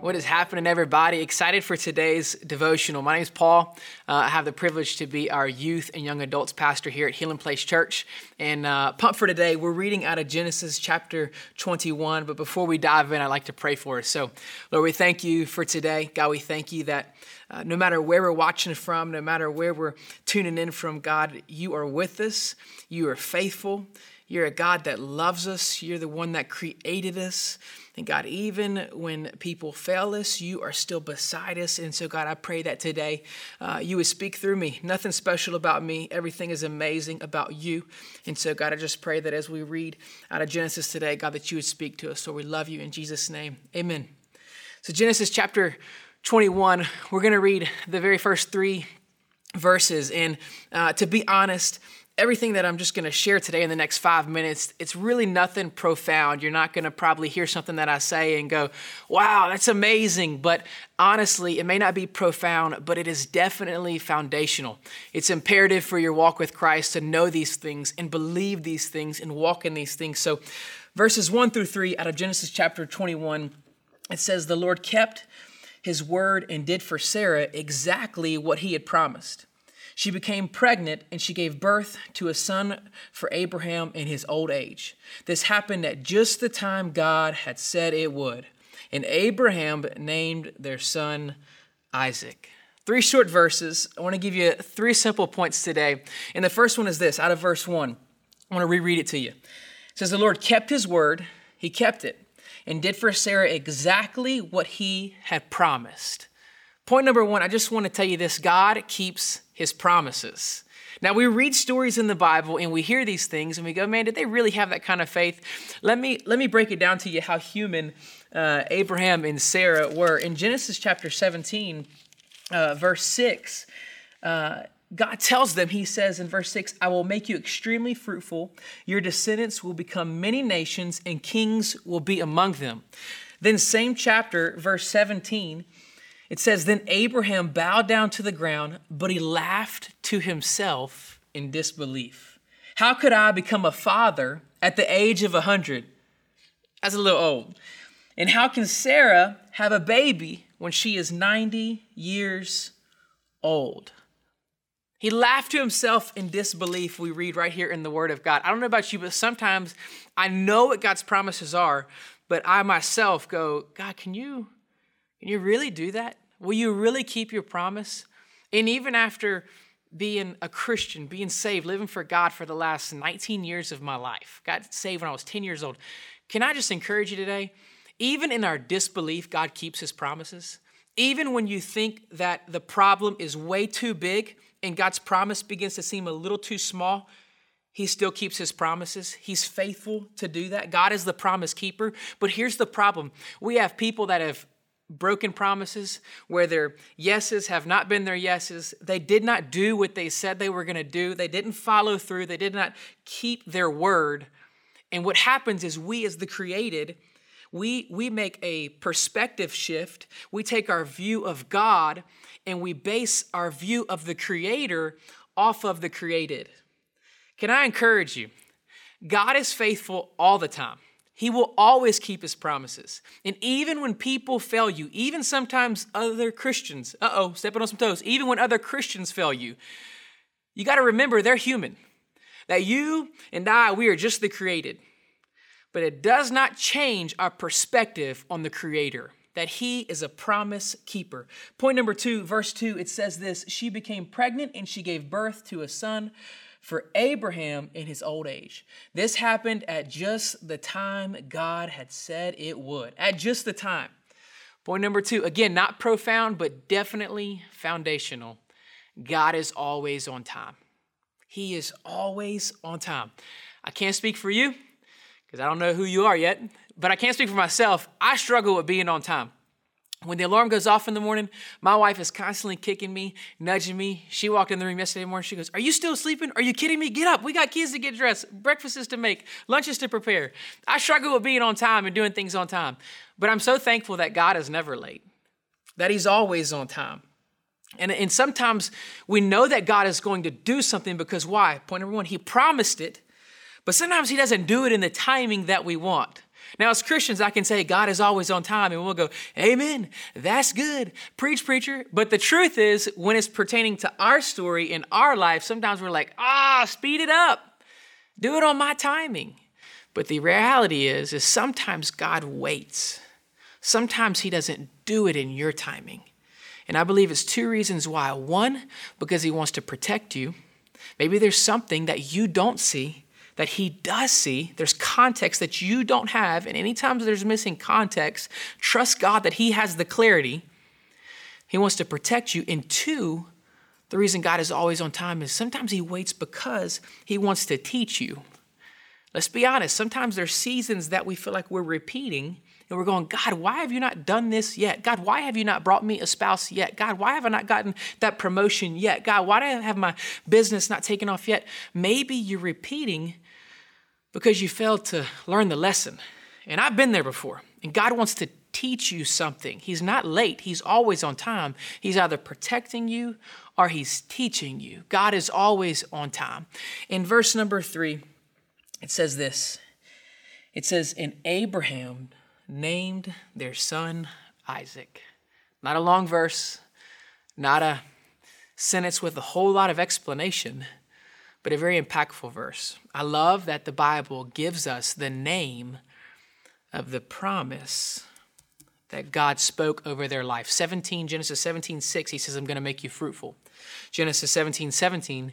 What is happening, everybody? Excited for today's devotional. My name is Paul. Uh, I have the privilege to be our youth and young adults pastor here at Healing Place Church. And uh, pumped for today, we're reading out of Genesis chapter 21. But before we dive in, I'd like to pray for us. So, Lord, we thank you for today. God, we thank you that uh, no matter where we're watching from, no matter where we're tuning in from, God, you are with us. You are faithful. You're a God that loves us. You're the one that created us. And God, even when people fail us, you are still beside us. And so, God, I pray that today uh, you would speak through me. Nothing special about me. Everything is amazing about you. And so, God, I just pray that as we read out of Genesis today, God, that you would speak to us. So we love you in Jesus' name. Amen. So, Genesis chapter 21, we're going to read the very first three verses. And uh, to be honest, everything that I'm just going to share today in the next five minutes, it's really nothing profound. You're not going to probably hear something that I say and go, wow, that's amazing. But honestly, it may not be profound, but it is definitely foundational. It's imperative for your walk with Christ to know these things and believe these things and walk in these things. So, verses one through three out of Genesis chapter 21, it says, The Lord kept his word and did for Sarah exactly what he had promised. She became pregnant and she gave birth to a son for Abraham in his old age. This happened at just the time God had said it would. And Abraham named their son Isaac. Three short verses. I want to give you three simple points today. And the first one is this out of verse one. I want to reread it to you. It says, The Lord kept his word, he kept it, and did for Sarah exactly what he had promised. Point number one, I just want to tell you this God keeps his promises. Now, we read stories in the Bible and we hear these things and we go, man, did they really have that kind of faith? Let me, let me break it down to you how human uh, Abraham and Sarah were. In Genesis chapter 17, uh, verse 6, uh, God tells them, He says in verse 6, I will make you extremely fruitful. Your descendants will become many nations, and kings will be among them. Then, same chapter, verse 17, it says, Then Abraham bowed down to the ground, but he laughed to himself in disbelief. How could I become a father at the age of a 100? That's a little old. And how can Sarah have a baby when she is 90 years old? He laughed to himself in disbelief, we read right here in the Word of God. I don't know about you, but sometimes I know what God's promises are, but I myself go, God, can you can you really do that? Will you really keep your promise? And even after being a Christian, being saved, living for God for the last 19 years of my life, got saved when I was 10 years old. Can I just encourage you today? Even in our disbelief, God keeps his promises. Even when you think that the problem is way too big and God's promise begins to seem a little too small, he still keeps his promises. He's faithful to do that. God is the promise keeper. But here's the problem we have people that have broken promises, where their yeses have not been their yeses. They did not do what they said they were going to do. They didn't follow through. They did not keep their word. And what happens is we, as the created, we, we make a perspective shift. We take our view of God and we base our view of the Creator off of the created. Can I encourage you? God is faithful all the time. He will always keep his promises. And even when people fail you, even sometimes other Christians, uh oh, stepping on some toes, even when other Christians fail you, you got to remember they're human. That you and I, we are just the created. But it does not change our perspective on the Creator, that He is a promise keeper. Point number two, verse two, it says this She became pregnant and she gave birth to a son for Abraham in his old age. This happened at just the time God had said it would, at just the time. Point number two, again, not profound, but definitely foundational. God is always on time. He is always on time. I can't speak for you because I don't know who you are yet, but I can't speak for myself. I struggle with being on time. When the alarm goes off in the morning, my wife is constantly kicking me, nudging me. She walked in the room yesterday morning. She goes, Are you still sleeping? Are you kidding me? Get up. We got kids to get dressed, breakfasts to make, lunches to prepare. I struggle with being on time and doing things on time. But I'm so thankful that God is never late. that He's always on time. And, and sometimes we know that God is going to do something because why? Point number one, He promised it, but sometimes He doesn't do it in the timing that we want. Now, as Christians, I can say God is always on time, and we'll go, Amen, that's good. Preach, preacher. But the truth is, when it's pertaining to our story in our life, sometimes we're like, ah, speed it up. Do it on my timing. But the reality is, is sometimes God waits. Sometimes He doesn't do it in your timing. And I believe it's two reasons why. One, because He wants to protect you. Maybe there's something that you don't see that he does see. There's context that you don't have. And anytime there's missing context, trust God that he has the clarity. He wants to protect you. And two, the reason God is always on time is sometimes he waits because he wants to teach you. Let's be honest, sometimes there's seasons that we feel like we're repeating and we're going, God, why have you not done this yet? God, why have you not brought me a spouse yet? God, why have I not gotten that promotion yet? God, why do I have my business not taken off yet? Maybe you're repeating because you failed to learn the lesson. And I've been there before. And God wants to teach you something. He's not late, He's always on time. He's either protecting you or He's teaching you. God is always on time. In verse number three, it says this it says, And Abraham named their son Isaac. Not a long verse, not a sentence with a whole lot of explanation but a very impactful verse. I love that the Bible gives us the name of the promise that God spoke over their life. 17, Genesis 17, 6, he says, I'm going to make you fruitful. Genesis 17, 17,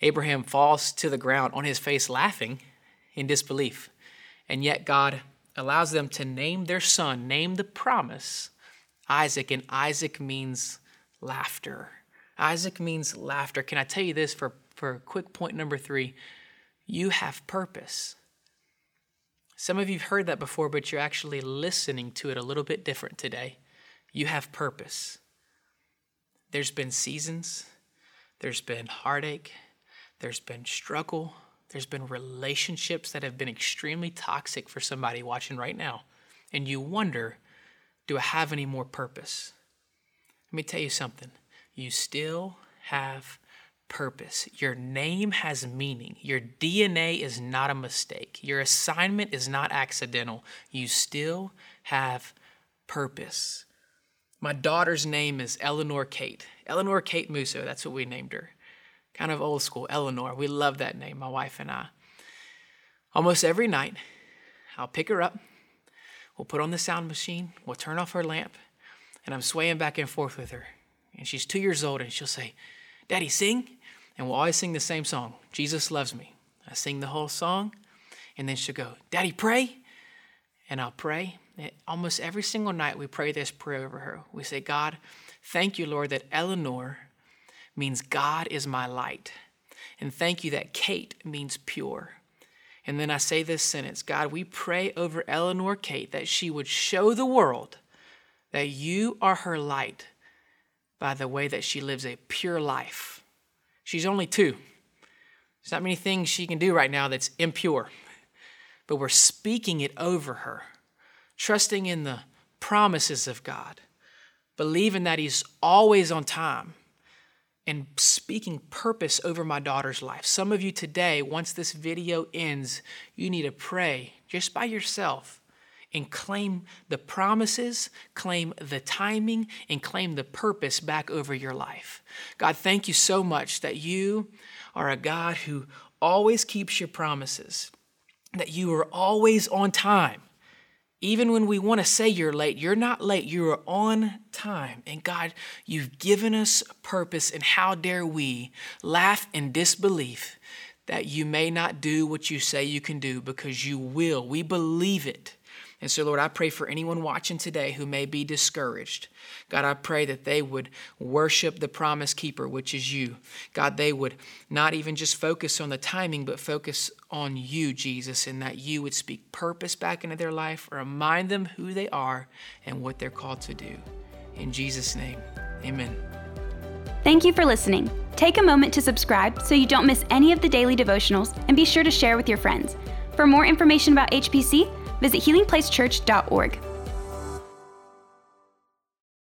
Abraham falls to the ground on his face laughing in disbelief. And yet God allows them to name their son, name the promise, Isaac, and Isaac means laughter. Isaac means laughter. Can I tell you this for for quick point number three you have purpose. Some of you've heard that before, but you're actually listening to it a little bit different today. You have purpose. There's been seasons, there's been heartache, there's been struggle, there's been relationships that have been extremely toxic for somebody watching right now. And you wonder, do I have any more purpose? Let me tell you something. You still have purpose. Your name has meaning. Your DNA is not a mistake. Your assignment is not accidental. You still have purpose. My daughter's name is Eleanor Kate. Eleanor Kate Musso, that's what we named her. Kind of old school, Eleanor. We love that name, my wife and I. Almost every night, I'll pick her up, we'll put on the sound machine, we'll turn off her lamp, and I'm swaying back and forth with her. And she's two years old, and she'll say, Daddy, sing and we'll always sing the same song Jesus loves me. I sing the whole song, and then she'll go, Daddy, pray. And I'll pray. And almost every single night, we pray this prayer over her. We say, God, thank you, Lord, that Eleanor means God is my light. And thank you that Kate means pure. And then I say this sentence God, we pray over Eleanor Kate that she would show the world that you are her light by the way that she lives a pure life She's only two. There's not many things she can do right now that's impure, but we're speaking it over her, trusting in the promises of God, believing that He's always on time, and speaking purpose over my daughter's life. Some of you today, once this video ends, you need to pray just by yourself and claim the promises, claim the timing, and claim the purpose back over your life. God, thank you so much that you are a God who always keeps your promises, that you are always on time. Even when we want to say you're late, you're not late, you are on time. And God, you've given us purpose, and how dare we laugh in disbelief that you may not do what you say you can do because you will. We believe it. And so, Lord, I pray for anyone watching today who may be discouraged. God, I pray that they would worship the promise keeper, which is you. God, they would not even just focus on the timing, but focus on you, Jesus, and that you would speak purpose back into their life, remind them who they are and what they're called to do. In Jesus' name, amen. Thank you for listening. Take a moment to subscribe so you don't miss any of the daily devotionals and be sure to share with your friends. For more information about HPC, visit healingplacechurch.org.